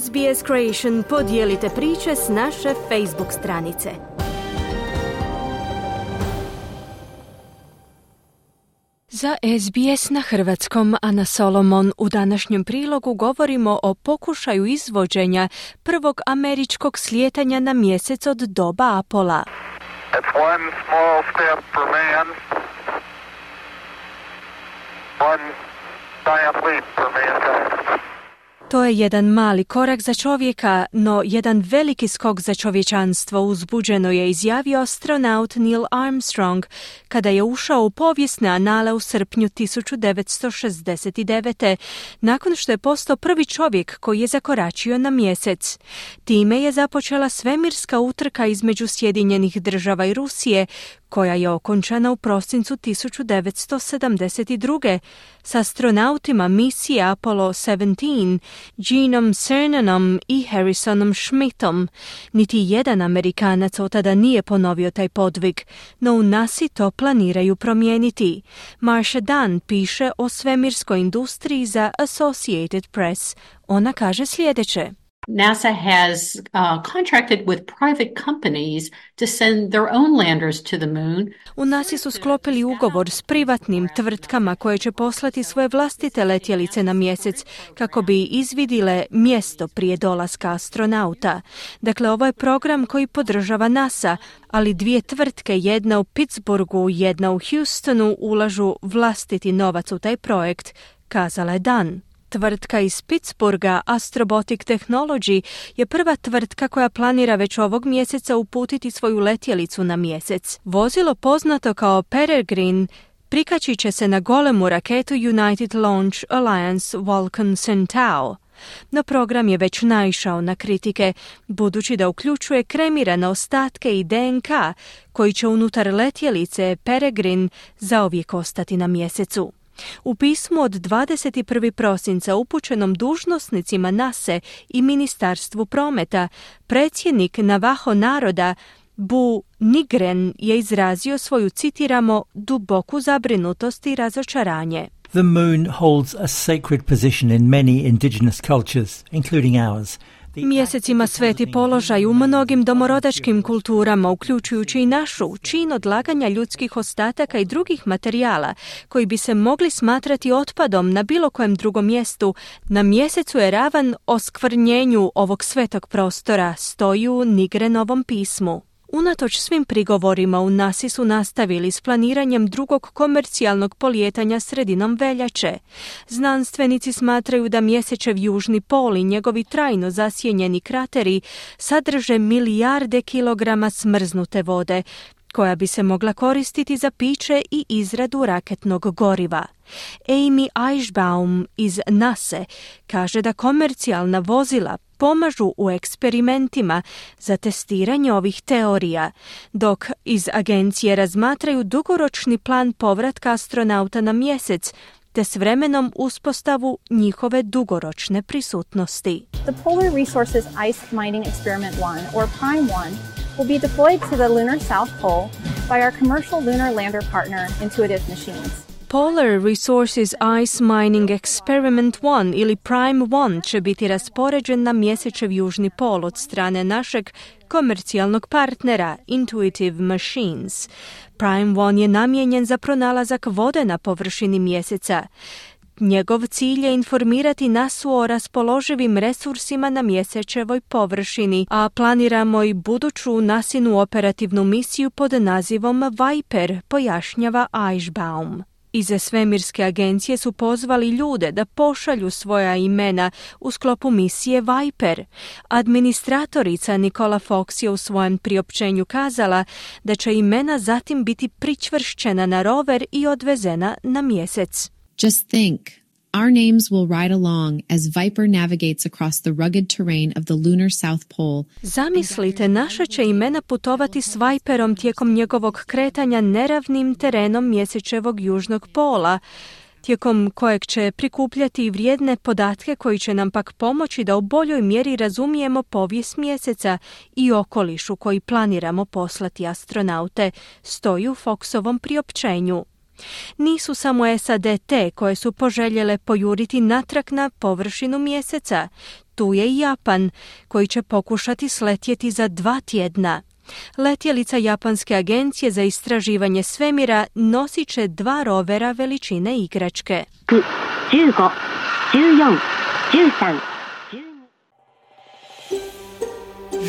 SBS Creation podijelite priče s naše Facebook stranice. Za SBS na hrvatskom Ana Solomon u današnjem prilogu govorimo o pokušaju izvođenja prvog američkog slijetanja na mjesec od doba Apola. It's one small step for man, one giant leap for mankind. To je jedan mali korak za čovjeka, no jedan veliki skok za čovječanstvo uzbuđeno je izjavio astronaut Neil Armstrong kada je ušao u povijesne anale u srpnju 1969. nakon što je postao prvi čovjek koji je zakoračio na mjesec. Time je započela svemirska utrka između Sjedinjenih država i Rusije koja je okončana u prosincu 1972. s astronautima misije Apollo 17, Genom Cernanom i Harrisonom Schmidtom. Niti jedan Amerikanac od tada nije ponovio taj podvig, no u nasi to planiraju promijeniti. Marsha Dunn piše o svemirskoj industriji za Associated Press. Ona kaže sljedeće. NASA has uh, contracted with private companies to send their own landers to the moon. U NASA su sklopili ugovor s privatnim tvrtkama koje će poslati svoje vlastite letjelice na mjesec kako bi izvidile mjesto prije dolaska astronauta. Dakle, ovo je program koji podržava NASA, ali dvije tvrtke, jedna u Pittsburghu, jedna u Houstonu, ulažu vlastiti novac u taj projekt, kazala je Dan. Tvrtka iz Pittsburgha Astrobotic Technology je prva tvrtka koja planira već ovog mjeseca uputiti svoju letjelicu na mjesec. Vozilo poznato kao Peregrine prikačit će se na golemu raketu United Launch Alliance Vulcan Centaur. No program je već naišao na kritike, budući da uključuje kremirane ostatke i DNK koji će unutar letjelice Peregrine zauvijek ostati na mjesecu. U pismu od 21. prosinca upućenom dužnosnicima NASE i Ministarstvu prometa, predsjednik Navaho naroda Bu Nigren je izrazio svoju, citiramo, duboku zabrinutost i razočaranje. The moon holds a sacred position in many indigenous cultures, including ours. Mjesecima sveti položaj u mnogim domorodačkim kulturama, uključujući i našu, čin odlaganja ljudskih ostataka i drugih materijala koji bi se mogli smatrati otpadom na bilo kojem drugom mjestu, na mjesecu je ravan oskvrnjenju ovog svetog prostora, stoji u Nigrenovom pismu. Unatoč svim prigovorima u nasi su nastavili s planiranjem drugog komercijalnog polijetanja sredinom veljače. Znanstvenici smatraju da mjesečev južni pol i njegovi trajno zasjenjeni krateri sadrže milijarde kilograma smrznute vode, koja bi se mogla koristiti za piće i izradu raketnog goriva. Amy Eichbaum iz NASA kaže da komercijalna vozila pomažu u eksperimentima za testiranje ovih teorija, dok iz agencije razmatraju dugoročni plan povratka astronauta na mjesec te s vremenom uspostavu njihove dugoročne prisutnosti. The Polar Resources Ice Mining Experiment 1 or Prime 1 will be deployed to the lunar south pole by our commercial lunar lander partner Intuitive Machines. Polar Resources Ice Mining Experiment 1 ili Prime 1 će biti raspoređen na mjesečev južni pol od strane našeg komercijalnog partnera Intuitive Machines. Prime 1 je namijenjen za pronalazak vode na površini mjeseca. Njegov cilj je informirati nas o raspoloživim resursima na mjesečevoj površini, a planiramo i buduću nasinu operativnu misiju pod nazivom Viper, pojašnjava Eichbaum. Ize svemirske agencije su pozvali ljude da pošalju svoja imena u sklopu misije Viper. Administratorica Nikola Fox je u svojem priopćenju kazala da će imena zatim biti pričvršćena na rover i odvezena na mjesec. Just think, Our names will ride along as Viper navigates across the rugged terrain of the lunar south pole. Zamislite, naša će imena putovati s Viperom tijekom njegovog kretanja neravnim terenom mjesečevog južnog pola tijekom kojeg će prikupljati vrijedne podatke koji će nam pak pomoći da u boljoj mjeri razumijemo povijest mjeseca i okolišu koji planiramo poslati astronaute, stoji u Foxovom priopćenju. Nisu samo SAD te koje su poželjele pojuriti natrag na površinu mjeseca. Tu je i Japan, koji će pokušati sletjeti za dva tjedna. Letjelica Japanske agencije za istraživanje svemira nosit će dva rovera veličine igračke. 15, 14, 13.